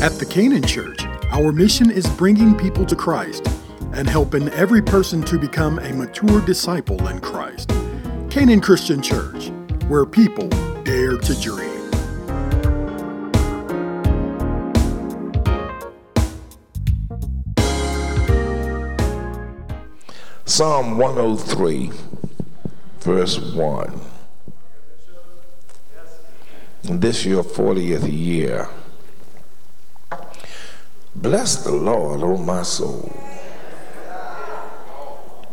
At the Canaan Church, our mission is bringing people to Christ and helping every person to become a mature disciple in Christ. Canaan Christian Church, where people dare to dream. Psalm 103, verse 1. This your 40th year. Bless the Lord, O my soul.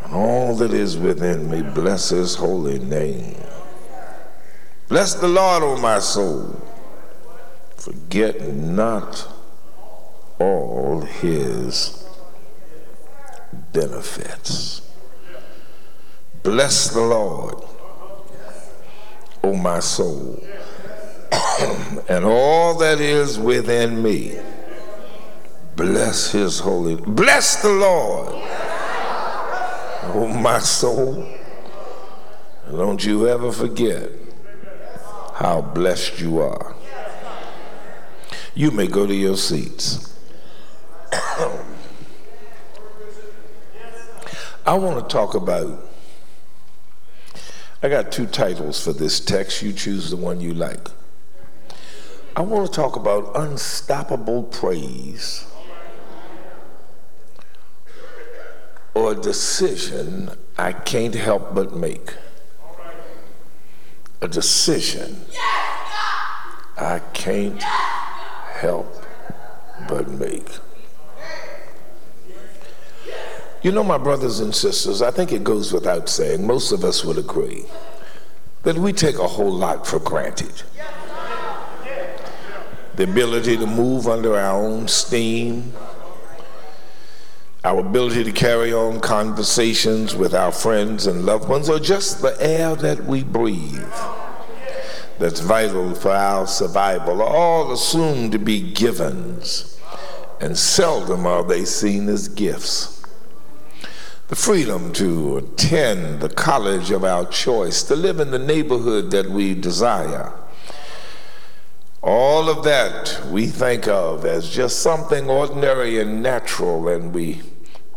And all that is within me, bless his holy name. Bless the Lord, O my soul. Forget not all his benefits. Bless the Lord, O my soul, and all that is within me. Bless his holy. Bless the Lord, O my soul. Don't you ever forget how blessed you are. You may go to your seats. I want to talk about I got two titles for this text. You choose the one you like. I want to talk about unstoppable praise or a decision I can't help but make. A decision I can't help but make. You know, my brothers and sisters, I think it goes without saying, most of us would agree, that we take a whole lot for granted. The ability to move under our own steam, our ability to carry on conversations with our friends and loved ones, or just the air that we breathe that's vital for our survival, are all assumed to be givens, and seldom are they seen as gifts the freedom to attend the college of our choice, to live in the neighborhood that we desire. All of that we think of as just something ordinary and natural, and we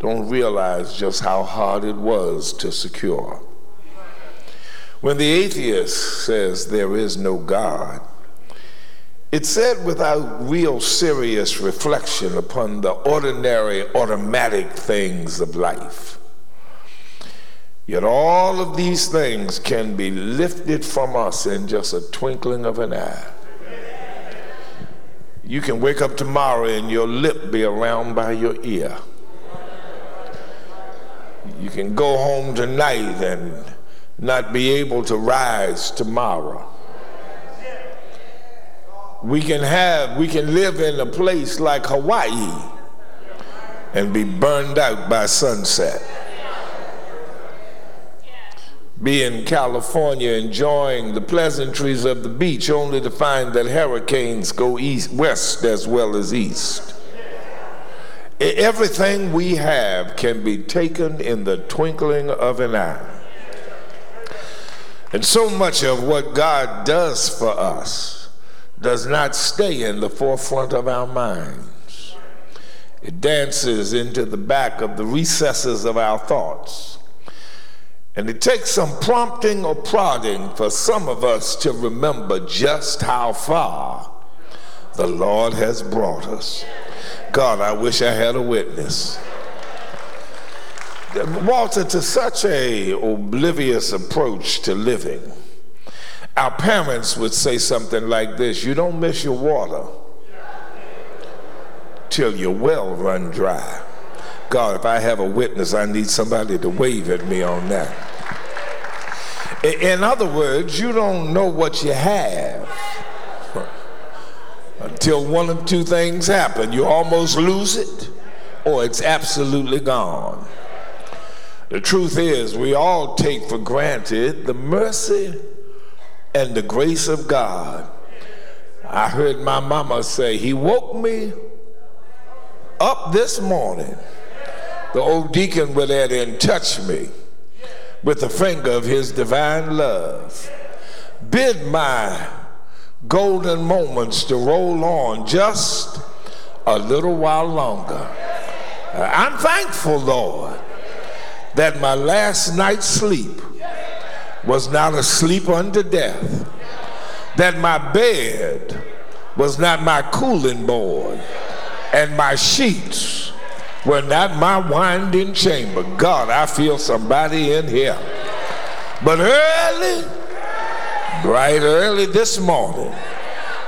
don't realize just how hard it was to secure. When the atheist says there is no God, it's said without real serious reflection upon the ordinary, automatic things of life. Yet all of these things can be lifted from us in just a twinkling of an eye. You can wake up tomorrow and your lip be around by your ear. You can go home tonight and not be able to rise tomorrow. We can have, we can live in a place like Hawaii and be burned out by sunset be in California enjoying the pleasantries of the beach only to find that hurricanes go east, west as well as east. Everything we have can be taken in the twinkling of an eye. And so much of what God does for us does not stay in the forefront of our minds. It dances into the back of the recesses of our thoughts and it takes some prompting or prodding for some of us to remember just how far the Lord has brought us. God, I wish I had a witness. Walter, to such a oblivious approach to living, our parents would say something like this you don't miss your water till your well run dry. God, if I have a witness, I need somebody to wave at me on that. In other words, you don't know what you have until one of two things happen. You almost lose it, or it's absolutely gone. The truth is, we all take for granted the mercy and the grace of God. I heard my mama say, He woke me up this morning the old deacon went there and touched me with the finger of his divine love. Bid my golden moments to roll on just a little while longer. Uh, I'm thankful, Lord, that my last night's sleep was not a sleep unto death, that my bed was not my cooling board, and my sheets were not my winding chamber. God, I feel somebody in here. But early, bright early this morning,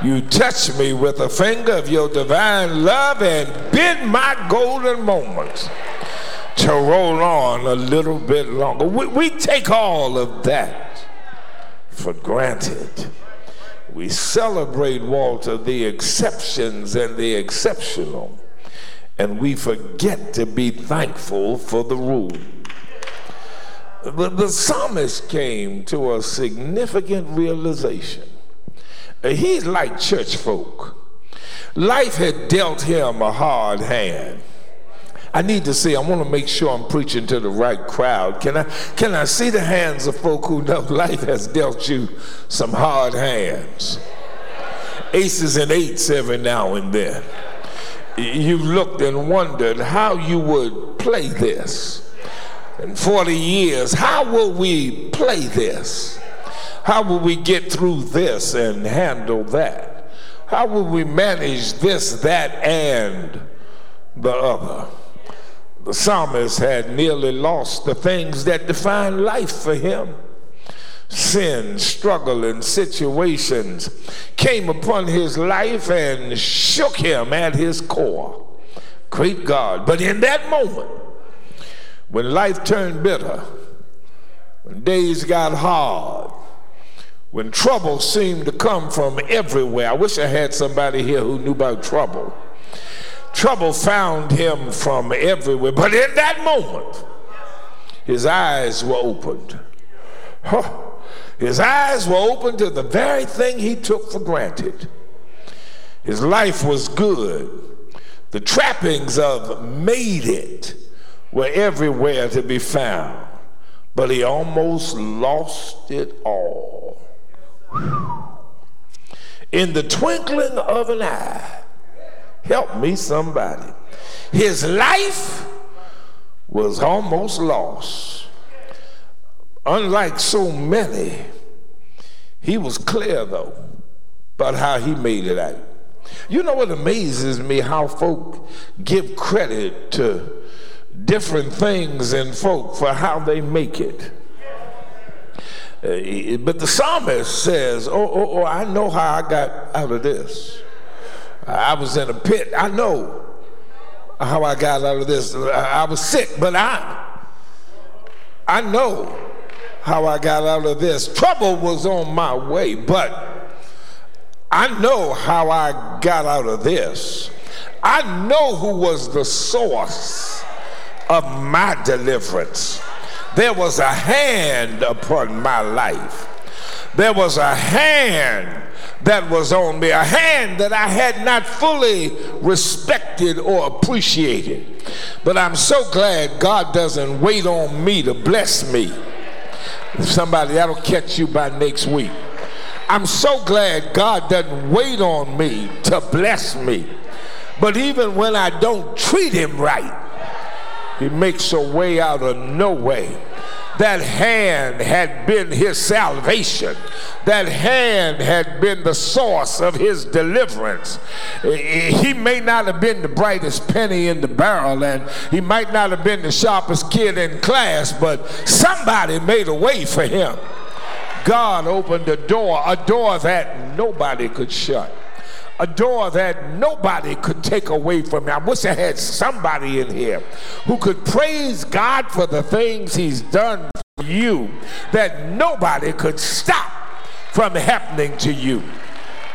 you touched me with a finger of your divine love and bid my golden moments to roll on a little bit longer. We, we take all of that for granted. We celebrate, Walter, the exceptions and the exceptional, and we forget to be thankful for the rule. The, the psalmist came to a significant realization. He's like church folk. Life had dealt him a hard hand. I need to see, I want to make sure I'm preaching to the right crowd. Can I, can I see the hands of folk who know life has dealt you some hard hands? Aces and eights every now and then. You've looked and wondered how you would play this. In 40 years, how will we play this? How will we get through this and handle that? How will we manage this, that, and the other? The psalmist had nearly lost the things that define life for him. Sin, struggle, and situations came upon his life and shook him at his core. Great God. But in that moment, when life turned bitter, when days got hard, when trouble seemed to come from everywhere, I wish I had somebody here who knew about trouble Trouble found him from everywhere. But in that moment, his eyes were opened. Huh. His eyes were opened to the very thing he took for granted. His life was good. The trappings of made it were everywhere to be found. But he almost lost it all. In the twinkling of an eye, Help me, somebody. His life was almost lost. Unlike so many, he was clear, though, about how he made it out. You know what amazes me? How folk give credit to different things in folk for how they make it. Uh, but the psalmist says, oh, oh, oh, I know how I got out of this. I was in a pit. I know how I got out of this. I was sick, but I I know how I got out of this. Trouble was on my way, but I know how I got out of this. I know who was the source of my deliverance. There was a hand upon my life. There was a hand that was on me, a hand that I had not fully respected or appreciated. But I'm so glad God doesn't wait on me to bless me. Somebody, that'll catch you by next week. I'm so glad God doesn't wait on me to bless me. But even when I don't treat him right, he makes a way out of no way that hand had been his salvation. That hand had been the source of his deliverance. He may not have been the brightest penny in the barrel, and he might not have been the sharpest kid in class, but somebody made a way for him. God opened a door, a door that nobody could shut a door that nobody could take away from me. I wish I had somebody in here who could praise God for the things He's done for you that nobody could stop from happening to you.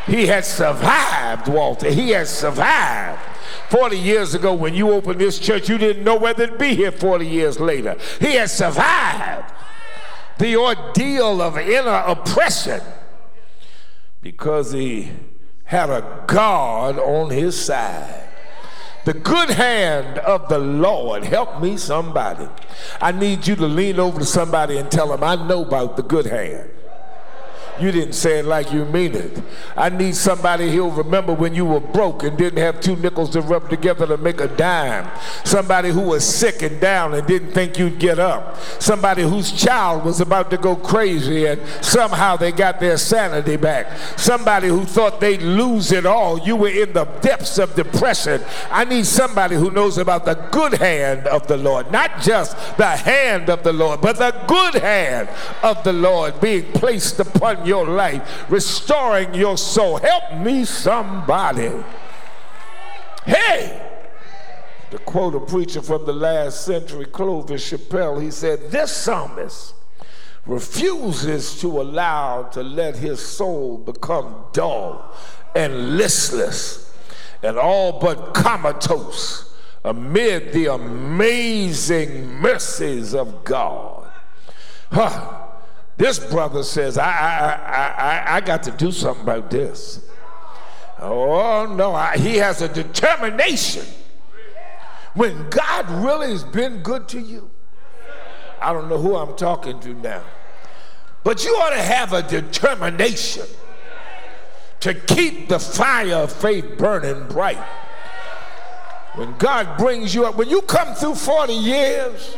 He has survived, Walter. He has survived. 40 years ago, when you opened this church, you didn't know whether to be here 40 years later. He has survived the ordeal of inner oppression because he had a God on his side. The good hand of the Lord. Help me, somebody. I need you to lean over to somebody and tell them, I know about the good hand. You didn't say it like you mean it. I need somebody who'll remember when you were broke and didn't have two nickels to rub together to make a dime. Somebody who was sick and down and didn't think you'd get up. Somebody whose child was about to go crazy and somehow they got their sanity back. Somebody who thought they'd lose it all. You were in the depths of depression. I need somebody who knows about the good hand of the Lord, not just the hand of the Lord, but the good hand of the Lord being placed upon your life, restoring your soul. Help me, somebody. Hey! To quote a preacher from the last century, Clovis Chappell, he said, This psalmist refuses to allow to let his soul become dull and listless and all but comatose amid the amazing mercies of God. Huh. This brother says, I, I, I, I, got to do something about this. Oh, no, he has a determination. When God really has been good to you, I don't know who I'm talking to now, but you ought to have a determination to keep the fire of faith burning bright. When God brings you up, when you come through 40 years,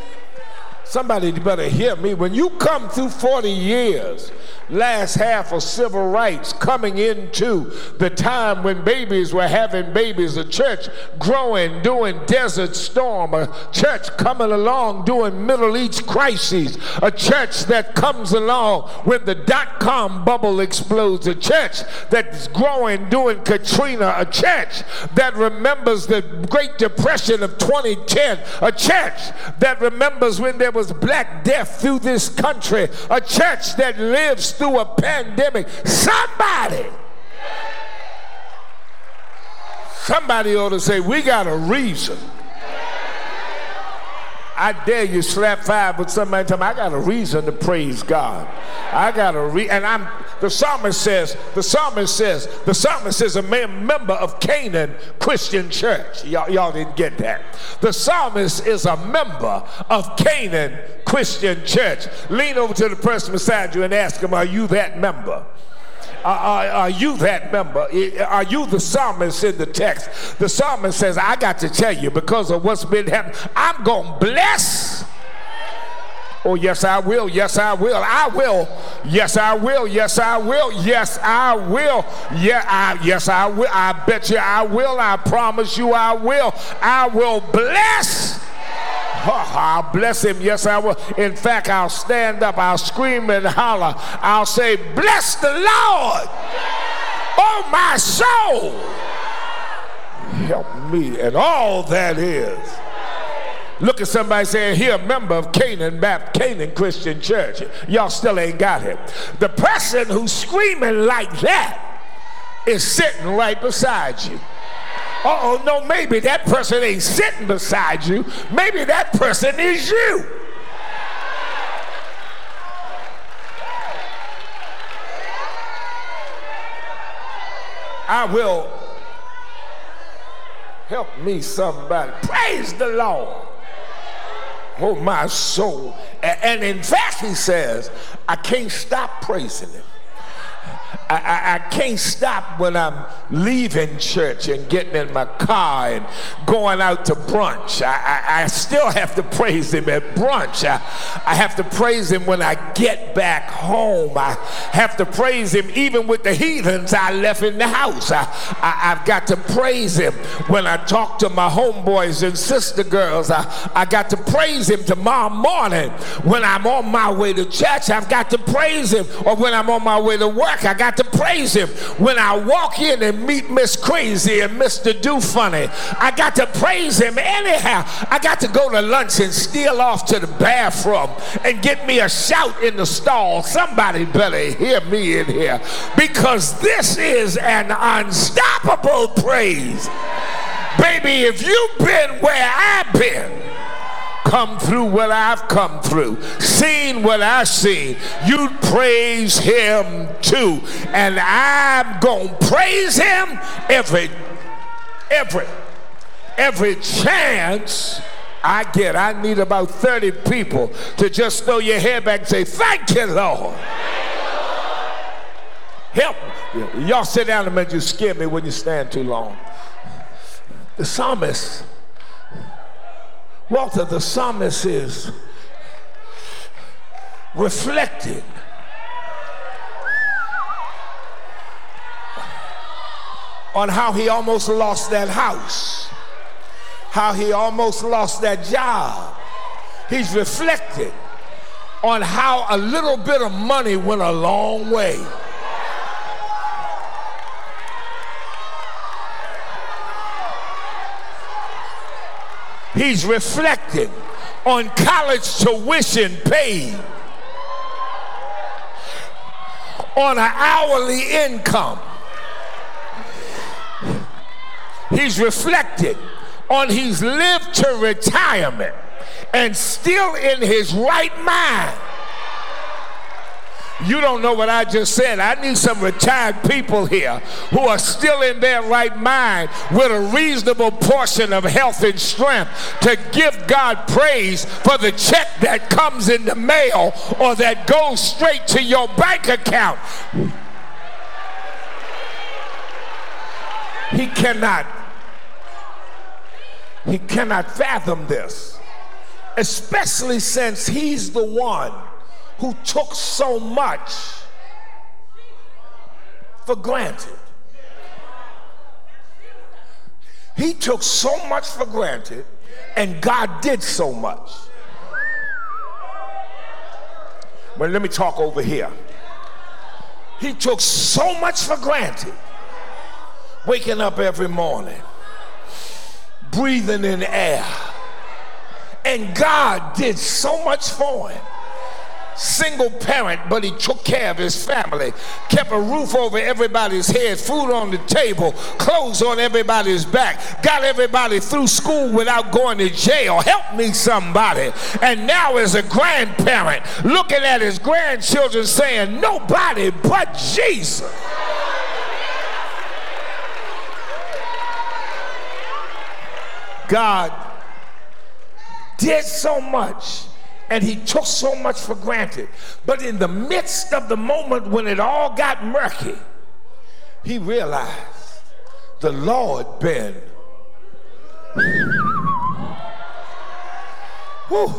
Somebody better hear me. When you come through 40 years, last half of civil rights coming into the time when babies were having babies, a church growing, doing Desert Storm, a church coming along doing Middle East crises, a church that comes along when the dot com bubble explodes, a church that's growing doing Katrina, a church that remembers the Great Depression of 2010, a church that remembers when there was black death through this country, a church that lives through a pandemic. Somebody, somebody ought to say, We got a reason. I dare you slap five with somebody tell me I got a reason to praise God. I got a re and I'm the psalmist says, the psalmist says, the psalmist is a member of Canaan Christian Church. Y'all, y'all didn't get that. The psalmist is a member of Canaan Christian Church. Lean over to the person beside you and ask him, Are you that member? Are, are, you that member? Are you the psalmist in the text? The psalmist says, I got to tell you, because of what's been happening, I'm going to bless. Oh, yes, I will. Yes, I will. I will. Yes, I will. Yes, I will. Yes, I will. Yeah, I, yes, I will. I bet you I will. I promise you I will. I will bless. I'll bless him. Yes, I will. In fact, I'll stand up, I'll scream and holler. I'll say, Bless the Lord, oh my soul. Help me and all that is. Look at somebody saying, here, a member of Canaan Baptist, Canaan Christian Church. Y'all still ain't got him. The person who's screaming like that is sitting right beside you oh, no, maybe that person ain't sitting beside you. Maybe that person is you. I will help me somebody. Praise the Lord. Oh, my soul. And in fact, he says, I can't stop praising him. I, I, I, can't stop when I'm leaving church and getting in my car and going out to brunch. I, I, still have to praise him at brunch. I, I have to praise him when I get back home. I have to praise him even with the heathens I left in the house. I, I, have got to praise him when I talk to my homeboys and sister girls. I, I got to praise him tomorrow morning when I'm on my way to church. I've got to praise him. Or when I'm on my way to work, I got to praise him. When I walk in and meet Miss Crazy and Mr. Do Funny, I got to praise him anyhow. I got to go to lunch and steal off to the bathroom and get me a shout in the stall. Somebody better hear me in here because this is an unstoppable praise. Baby, if you've been where I've been, come through what I've come through, seen what I've seen, you'd praise him too. And I'm going to praise him every, every, every chance I get. I need about 30 people to just throw your head back and say, Thank you, Lord. Help. Y'all sit down and make you scare me when you stand too long. The psalmist, Walter, the psalmist is reflecting on how he almost lost that house, how he almost lost that job. He's reflecting on how a little bit of money went a long way. He's reflecting on college tuition paid, on an hourly income. He's reflecting on he's lived to retirement and still in his right mind. You don't know what I just said. I need some retired people here who are still in their right mind with a reasonable portion of health and strength to give God praise for the check that comes in the mail or that goes straight to your bank account. He cannot he cannot fathom this, especially since he's the one who took so much for granted. He took so much for granted, and God did so much. Well, let me talk over here. He took so much for granted, waking up every morning, breathing in air, and God did so much for him single parent, but he took care of his family, kept a roof over everybody's head, food on the table, clothes on everybody's back, got everybody through school without going to jail. Help me, somebody. And now, as a grandparent, looking at his grandchildren saying, Nobody but Jesus. God did so much and he took so much for granted. But in the midst of the moment when it all got murky, he realized the Lord been. Whew.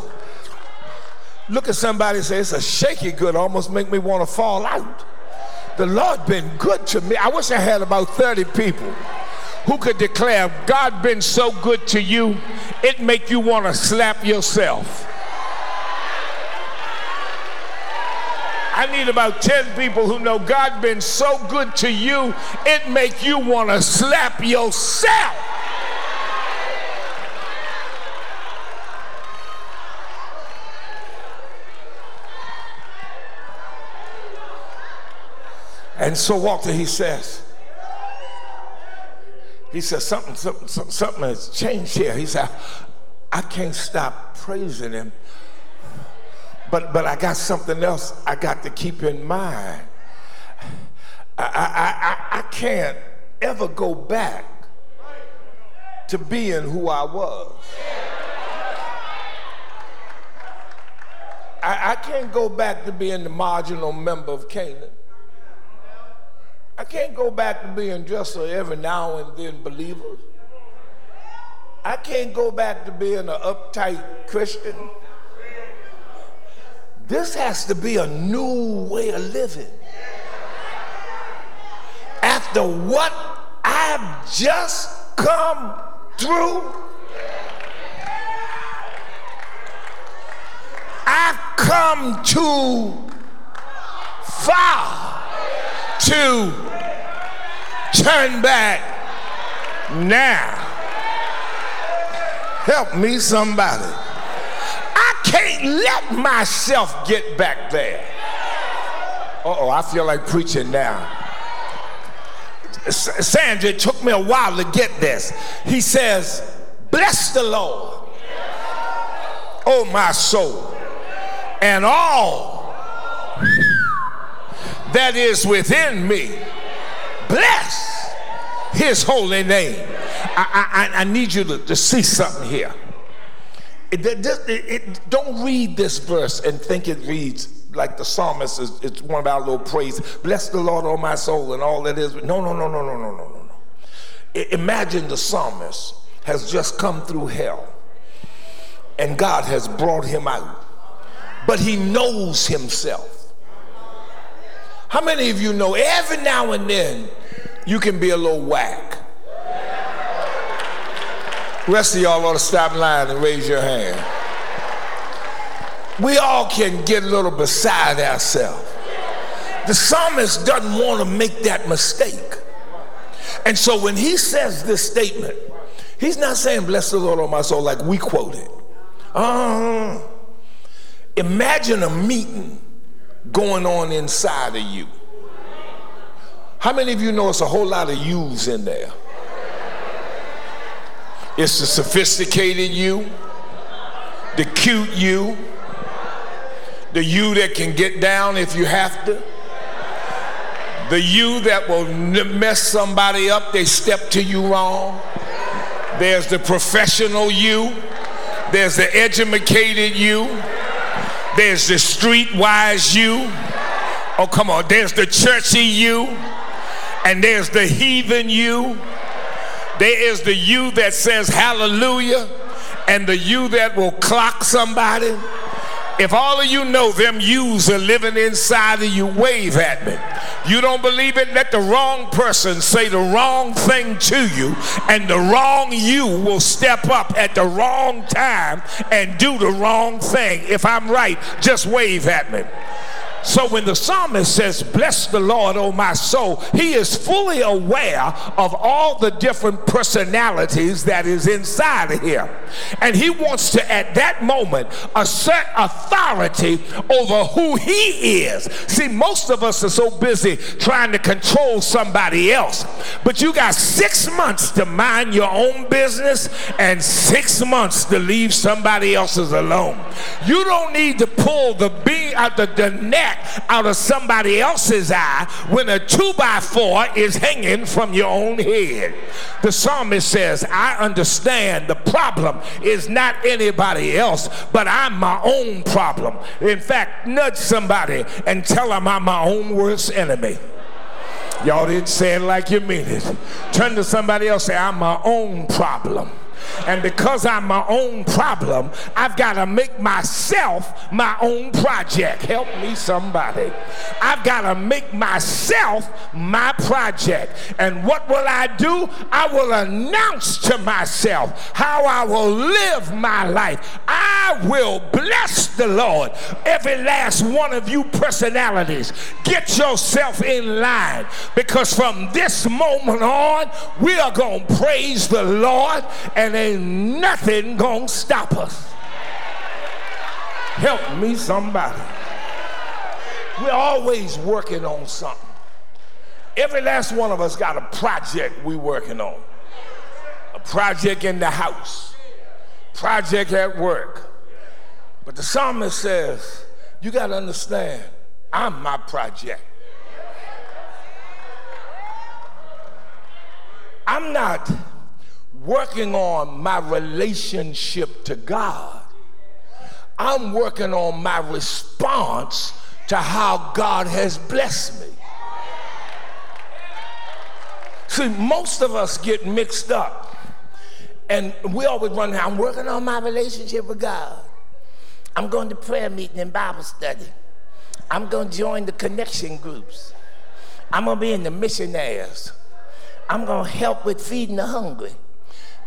Look at somebody say it's a shaky good, almost make me want to fall out. The Lord been good to me. I wish I had about 30 people who could declare God been so good to you, it make you want to slap yourself. I need about 10 people who know God been so good to you, it make you want to slap yourself. And so Walter, he says, he says something, something, something has changed here. He said, I can't stop praising him but, but I got something else I got to keep in mind. I, I, I, I can't ever go back to being who I was. I, I can't go back to being the marginal member of Canaan. I can't go back to being just a every now and then believer. I can't go back to being an uptight Christian. This has to be a new way of living. After what I've just come through, I've come too far to turn back now. Help me, somebody let myself get back there. oh, I feel like preaching now. Sandra, it took me a while to get this. He says, Bless the Lord, oh my soul, and all that is within me. Bless his holy name. I, I, I need you to, to see something here. It, it, it, don't read this verse and think it reads like the psalmist is it's one of our little praise. Bless the Lord, all my soul, and all that is. No, no, no, no, no, no, no, no, no. Imagine the psalmist has just come through hell and God has brought him out, but he knows himself. How many of you know every now and then you can be a little whack? Rest of y'all ought to stop lying and raise your hand. We all can get a little beside ourselves. The psalmist doesn't want to make that mistake. And so when he says this statement, he's not saying, Bless the Lord, on my soul, like we quoted. Uh, imagine a meeting going on inside of you. How many of you know it's a whole lot of yous in there? It's the sophisticated you, the cute you, the you that can get down if you have to, the you that will mess somebody up, they step to you wrong. There's the professional you, there's the educated you, there's the streetwise you. Oh, come on, there's the churchy you, and there's the heathen you there is the you that says hallelujah and the you that will clock somebody. If all of you know them yous are living inside of you, wave at me. You don't believe it? Let the wrong person say the wrong thing to you, and the wrong you will step up at the wrong time and do the wrong thing. If I'm right, just wave at me. So when the psalmist says, Bless the Lord, O my soul, he is fully aware of all the different personalities that is inside of him. And he wants to, at that moment, assert authority over who he is. See, most of us are so busy trying to control somebody else. But you got six months to mind your own business and six months to leave somebody else's alone. You don't need to pull the beam out uh, the, the net out of somebody else's eye when a two by four is hanging from your own head. The psalmist says, I understand the problem is not anybody else, but I'm my own problem. In fact, nudge somebody and tell them I'm my own worst enemy. Y'all didn't say it like you mean it. Turn to somebody else, say, I'm my own problem. And because I'm my own problem, I've got to make myself my own project. Help me, somebody. I've got to make myself my project. And what will I do? I will announce to myself how I will live my life. I will bless the Lord. Every last one of you personalities, get yourself in line because from this moment on, we are going to praise the Lord and ain't nothing gonna stop us. Help me, somebody. We're always working on something. Every last one of us got a project we're working on. A project in the house, project at work. But the psalmist says, you got to understand, I'm my project. I'm not working on my relationship to God. I'm working on my response to how God has blessed me. See, most of us get mixed up. And we always run I'm working on my relationship with God. I'm going to prayer meeting and Bible study. I'm going to join the connection groups. I'm going to be in the missionaries. I'm going to help with feeding the hungry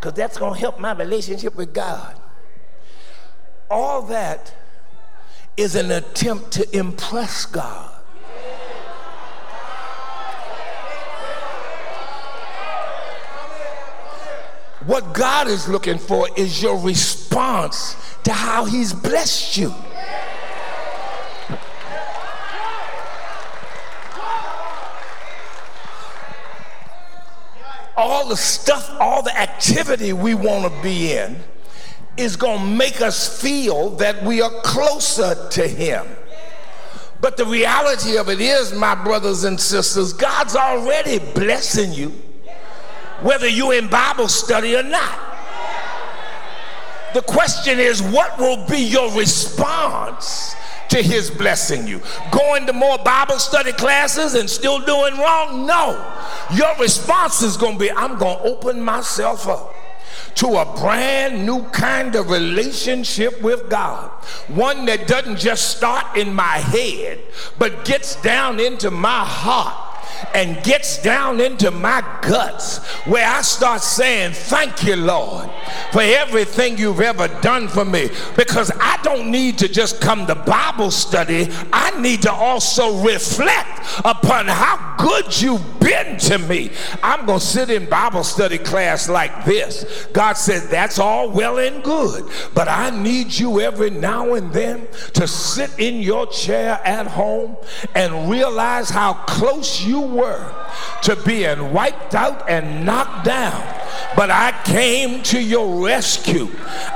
because that's going to help my relationship with God. All that is an attempt to impress God. What God is looking for is your response to how He's blessed you. All the stuff, all the activity we want to be in is going to make us feel that we are closer to Him. But the reality of it is, my brothers and sisters, God's already blessing you, whether you're in Bible study or not. The question is, what will be your response to his blessing you. Going to more Bible study classes and still doing wrong? No. Your response is going to be I'm going to open myself up to a brand new kind of relationship with God. One that doesn't just start in my head, but gets down into my heart and gets down into my guts where I start saying, Thank you, Lord, for everything you've ever done for me. Because I don't need to just come to Bible study, I need to also reflect upon how good you've been to me. I'm going to sit in Bible study class like this. God said, That's all well and good, but I need you every now and then to sit in your chair at home and realize how close you were to being wiped out and knocked down. But I came to your rescue.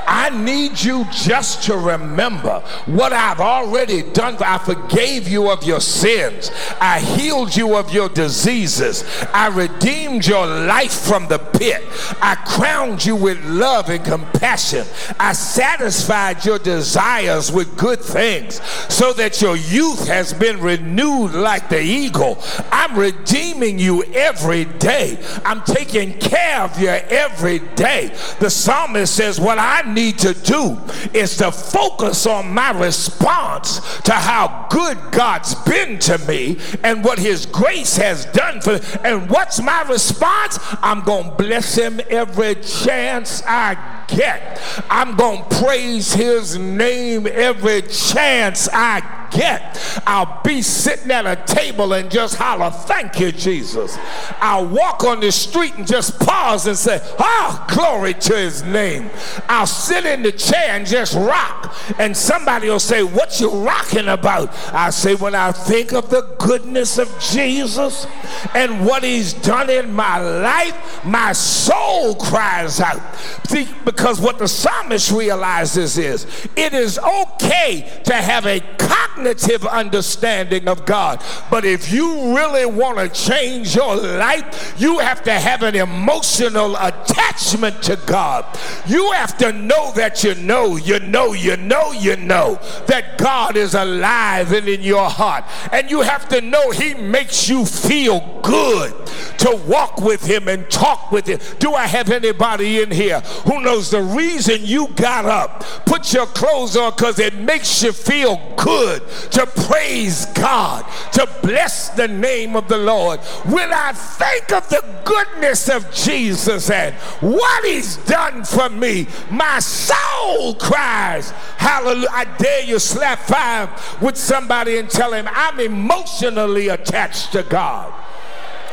I need you just to remember what I've already done. I forgave you of your sins. I healed you of your diseases. I redeemed your life from the pit. I crowned you with love and compassion. I satisfied your desires with good things so that your youth has been renewed like the eagle. I'm redeeming you every day. I'm taking care of you every day. The psalmist says, What I need to do is to focus on my response to how good God's been to me and what His grace has done for me. And what's my response? I'm going to bless Him every chance I get. I'm going to praise His name every chance I get. I'll be sitting at a table and just holler, Thank you, Jesus. I'll walk on the street and just pause and say, Oh, glory to his name. I'll sit in the chair and just rock. And somebody will say, What you rocking about? I say, When I think of the goodness of Jesus and what he's done in my life, my soul cries out. See, because what the psalmist realizes is it is okay to have a cognitive understanding of God. But if you really want to change your life, you have to have an emotional attachment to God. You have to know that you know, you know, you know, you know that God is alive and in your heart. And you have to know He makes you feel good to walk with Him and talk with Him. Do I have anybody in here who knows the reason you got up, put your clothes on because it makes you feel good to praise God, to bless the name of the Lord. When I think of the goodness of Jesus and what he's done for me, my soul cries, Hallelujah. I dare you slap five with somebody and tell him, I'm emotionally attached to God.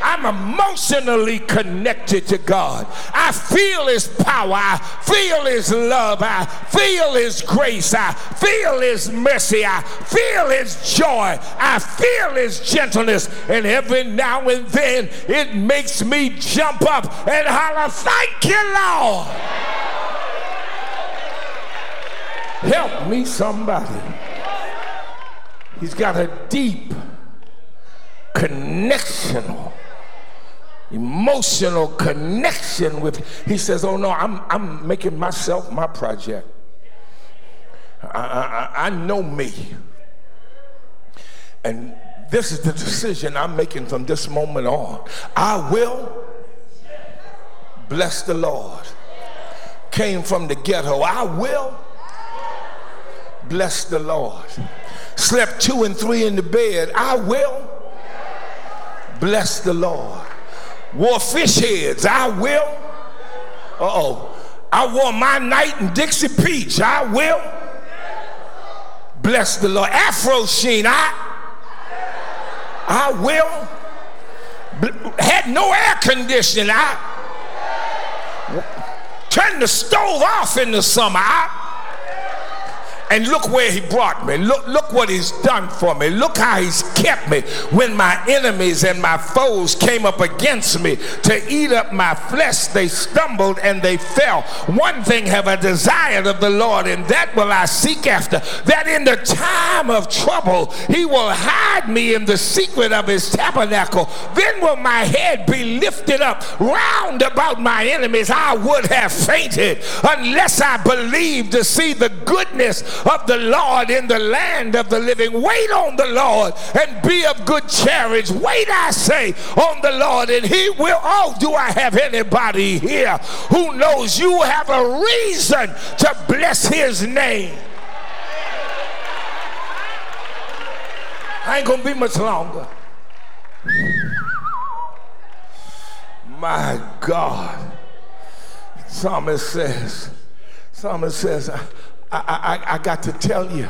I'm emotionally connected to God. I feel His power. I feel His love. I feel His grace. I feel His mercy. I feel His joy. I feel His gentleness. And every now and then it makes me jump up and holler, Thank you, Lord. Help me, somebody. He's got a deep connectional emotional connection with he says oh no i'm, I'm making myself my project. I, I, I know me. And this is the decision i'm making from this moment on. I will bless the lord. Came from the ghetto. I will bless the lord. Slept two and three in the bed. I will bless the lord wore fish heads. I will. Uh oh. I wore my night in Dixie Peach. I will. Bless the Lord. Afro sheen. I. I will. Had no air conditioning. I. Turned the stove off in the summer. I and look where he brought me. Look, look what he's done for me. Look how he's kept me when my enemies and my foes came up against me to eat up my flesh. They stumbled and they fell. One thing have I desired of the Lord, and that will I seek after, that in the time of trouble he will hide me in the secret of his tabernacle. Then will my head be lifted up round about my enemies. I would have fainted unless I believed to see the goodness of the Lord in the land of the living. Wait on the Lord and be of good charity. Wait, I say, on the Lord, and He will. Oh, do I have anybody here who knows you have a reason to bless His name? I ain't gonna be much longer. My God. Psalmist says, Psalmist says, I, I, I, I got to tell you,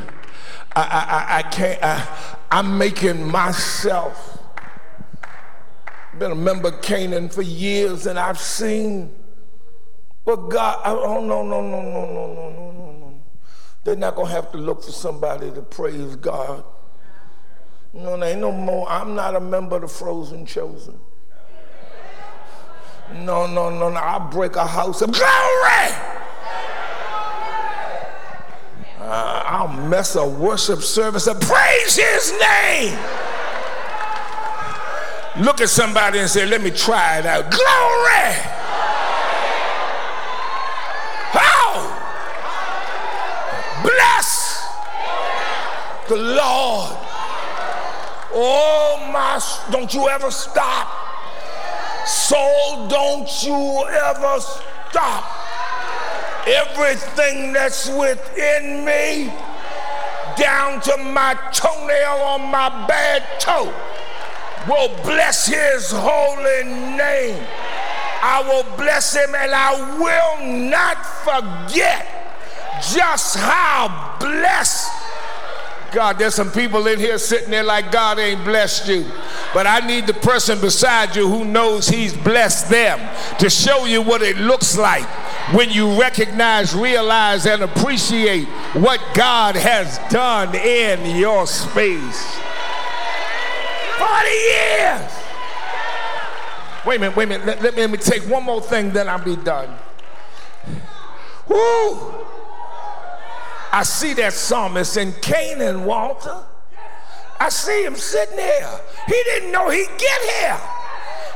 I, I, I can't, I, I'm making myself. Been a member of Canaan for years and I've seen, but God, oh no, no, no, no, no, no, no, no, no. They're not gonna have to look for somebody to praise God. No, there ain't no more. I'm not a member of the frozen chosen. No, no, no, no. I'll break a house of glory. Uh, I'll mess a worship service up. Praise his name. Look at somebody and say, let me try it out. Glory. Oh. Bless the Lord. Oh, my, don't you ever stop. Soul, don't you ever stop. Everything that's within me, down to my toenail on my bad toe, will bless his holy name. I will bless him and I will not forget just how blessed God, there's some people in here sitting there like God ain't blessed you. But I need the person beside you who knows He's blessed them to show you what it looks like when you recognize, realize, and appreciate what God has done in your space. 40 years. Wait a minute, wait a minute. Let, let, me, let me take one more thing, then I'll be done. Woo! I see that psalmist in Canaan, Walter. I see him sitting there. He didn't know he'd get here.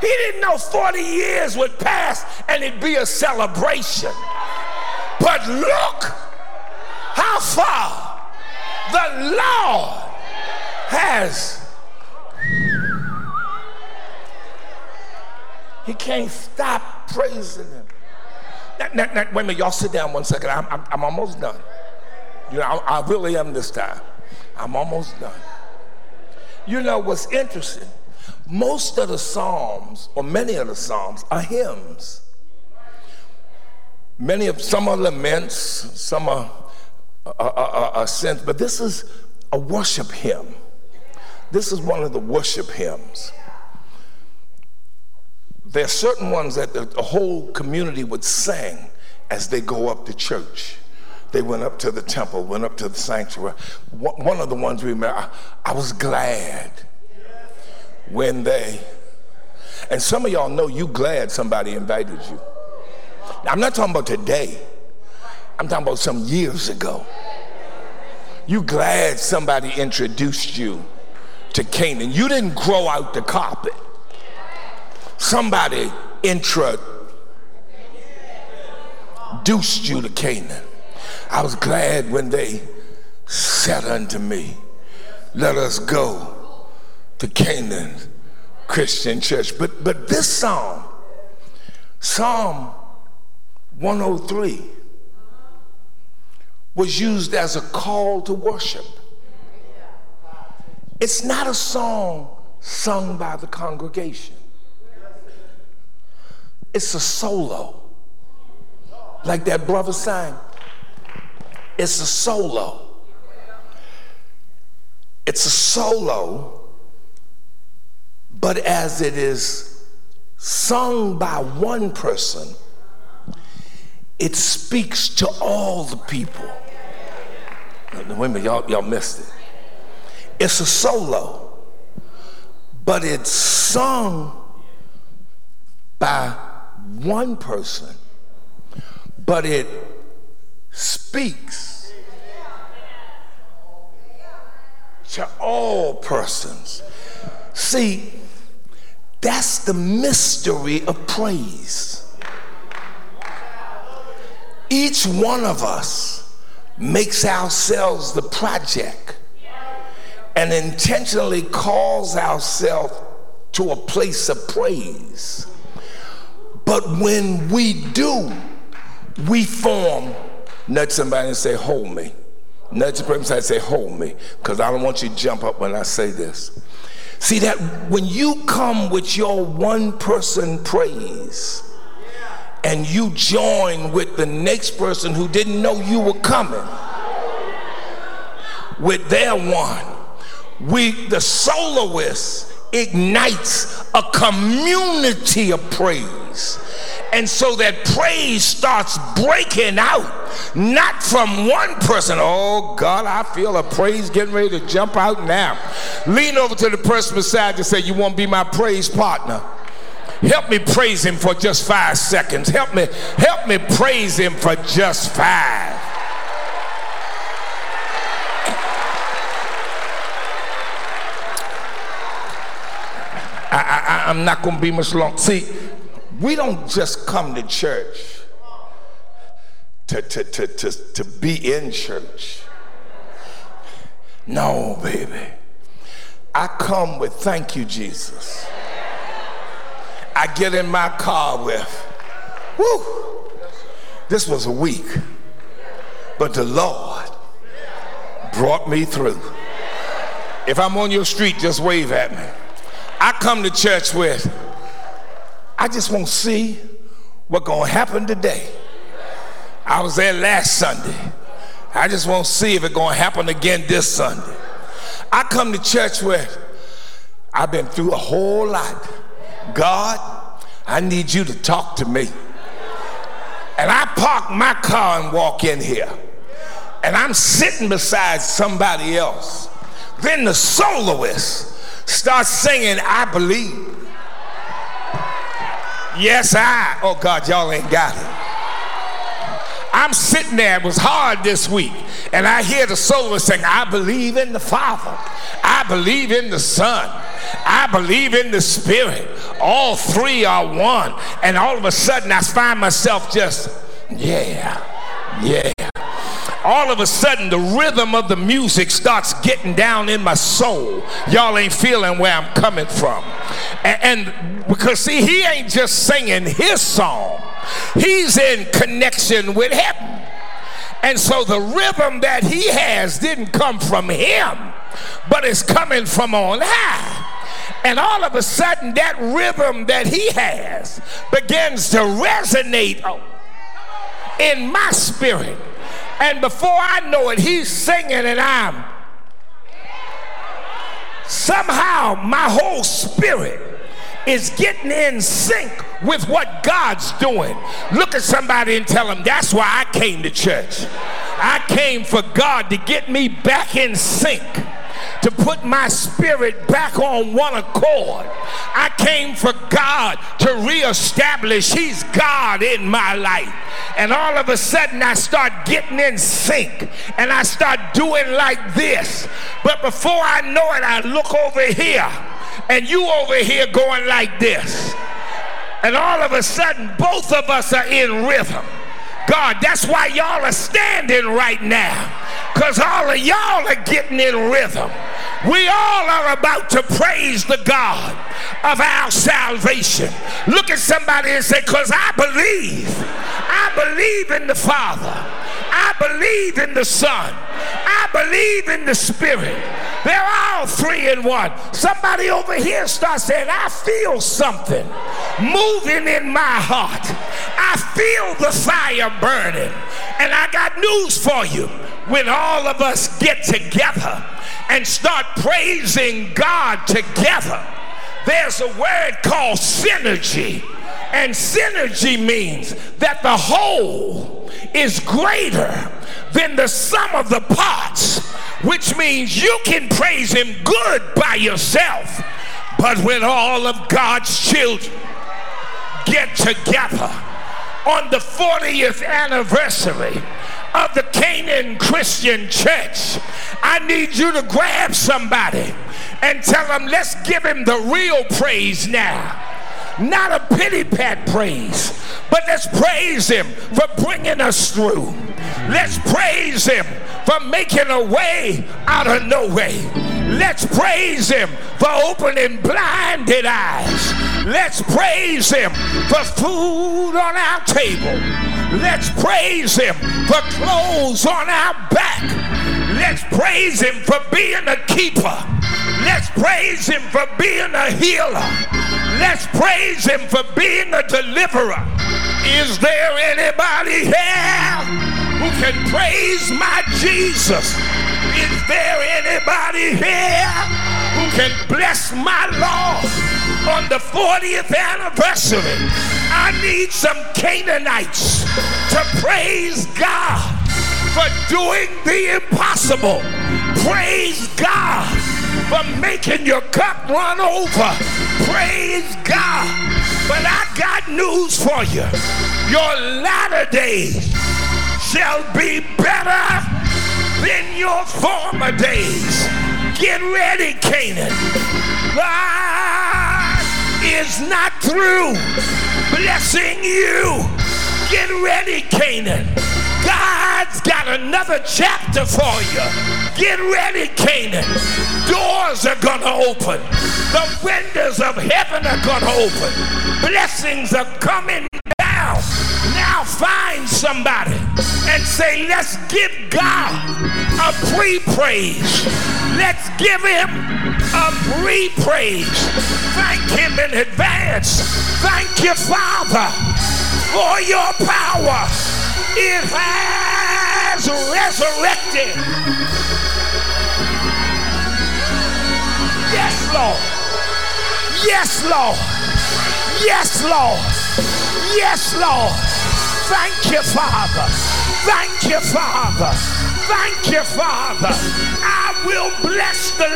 He didn't know 40 years would pass and it'd be a celebration. But look how far the Lord has. He can't stop praising him. Now, now, now, wait a minute, y'all sit down one second. I'm, I'm, I'm almost done. You know, I, I really am this time. I'm almost done. You know what's interesting? Most of the Psalms, or many of the Psalms, are hymns. Many of some are laments, some are, are, are, are synth, but this is a worship hymn. This is one of the worship hymns. There are certain ones that the, the whole community would sing as they go up to church they went up to the temple, went up to the sanctuary. One of the ones we met, I was glad when they, and some of y'all know you glad somebody invited you. Now, I'm not talking about today, I'm talking about some years ago. You glad somebody introduced you to Canaan. You didn't grow out the carpet. Somebody introduced you to Canaan. I was glad when they said unto me, Let us go to Canaan Christian Church. But, but this psalm, Psalm 103, was used as a call to worship. It's not a song sung by the congregation, it's a solo, like that brother sang. It's a solo. It's a solo, but as it is sung by one person, it speaks to all the people. Wait a minute, y'all, y'all missed it. It's a solo, but it's sung by one person, but it speaks to all persons. See, that's the mystery of praise. Each one of us makes ourselves the project and intentionally calls ourselves to a place of praise. But when we do, we form, nudge somebody and say, Hold me. Nudge the person and say, Hold me, because I don't want you to jump up when I say this. See that when you come with your one person praise and you join with the next person who didn't know you were coming with their one, we, the soloist, ignites a community of praise. And so that praise starts breaking out, not from one person. Oh God, I feel a praise getting ready to jump out now. Lean over to the person beside you and say, You want to be my praise partner? Help me praise him for just five seconds. Help me, help me praise him for just five. I, I, I'm not going to be much long. See, we don't just come to church to, to, to, to, to be in church. No, baby. I come with thank you, Jesus. I get in my car with, whoo, this was a week, but the Lord brought me through. If I'm on your street, just wave at me. I come to church with, I just want to see what's going to happen today. I was there last Sunday. I just want to see if it's going to happen again this Sunday. I come to church with, I've been through a whole lot. God, I need you to talk to me. And I park my car and walk in here. And I'm sitting beside somebody else. Then the soloist starts singing, I believe. Yes, I. Oh, God, y'all ain't got it. I'm sitting there, it was hard this week, and I hear the soloist saying, I believe in the Father, I believe in the Son, I believe in the Spirit. All three are one. And all of a sudden, I find myself just, yeah, yeah all of a sudden the rhythm of the music starts getting down in my soul. Y'all ain't feeling where I'm coming from. And, and because, see, he ain't just singing his song, he's in connection with heaven. And so the rhythm that he has didn't come from him, but it's coming from on high. And all of a sudden, that rhythm that he has begins to resonate in my spirit. And before I know it, he's singing and I'm. Somehow my whole spirit is getting in sync with what God's doing. Look at somebody and tell them that's why I came to church. I came for God to get me back in sync to put my spirit back on one accord. I came for God to reestablish He's God in my life. And all of a sudden, I start getting in sync and I start doing like this. But before I know it, I look over here and you over here going like this. And all of a sudden, both of us are in rhythm. God, that's why y'all are standing right now. Because all of y'all are getting in rhythm. We all are about to praise the God of our salvation. Look at somebody and say, Because I believe. I believe in the Father. I believe in the Son. I believe in the Spirit. They're all three in one. Somebody over here starts saying, I feel something moving in my heart. I feel the fire burning. And I got news for you. When all of us get together, and start praising God together, there's a word called synergy. And synergy means that the whole is greater than the sum of the parts, which means you can praise Him good by yourself. But when all of God's children get together on the 40th anniversary of the Canaan Christian Church, I need you to grab somebody and tell them, let's give him the real praise now. Not a pity pat praise, but let's praise him for bringing us through. Let's praise him for making a way out of no way. Let's praise him for opening blinded eyes. Let's praise him for food on our table. Let's praise him for clothes on our back. Let's praise him for being a keeper. Let's praise him for being a healer. Let's praise him for being a deliverer. Is there anybody here who can praise my Jesus? Is there anybody here who can bless my Lord on the 40th anniversary? I need some Canaanites to praise God for doing the impossible. Praise God for making your cup run over. Praise God. But I got news for you. Your latter days shall be better than your former days. Get ready, Canaan. God is not through blessing you. Get ready, Canaan. God's got another chapter for you. Get ready, Canaan. Doors are going to open. The windows of heaven are going to open. Blessings are coming down. Now find somebody and say, let's give God a pre-praise. Let's give him a pre-praise. Thank him in advance. Thank you, Father, for your power. It has resurrected. Yes, Lord. Yes, Lord. Yes, Lord. Yes, Lord. Thank you, Father. Thank you, Father. Thank you, Father. I will bless the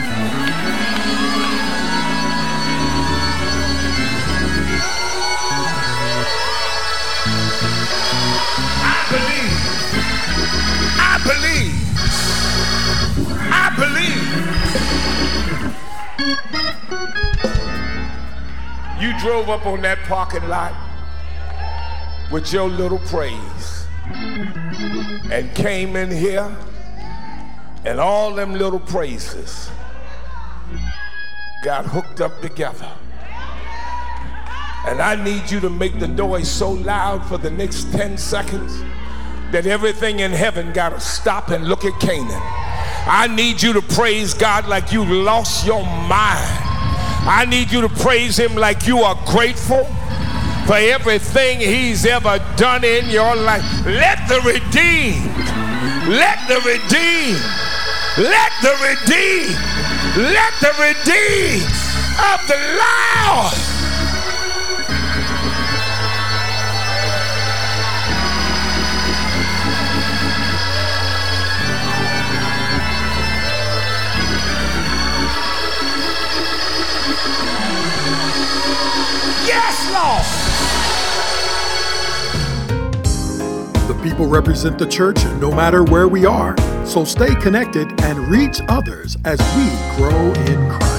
Lord. Drove up on that parking lot with your little praise and came in here and all them little praises got hooked up together. And I need you to make the noise so loud for the next 10 seconds that everything in heaven got to stop and look at Canaan. I need you to praise God like you lost your mind. I need you to praise Him like you are grateful for everything He's ever done in your life. Let the redeemed, let the redeemed, let the redeemed, let the redeemed of the Lord. The people represent the church no matter where we are, so stay connected and reach others as we grow in Christ.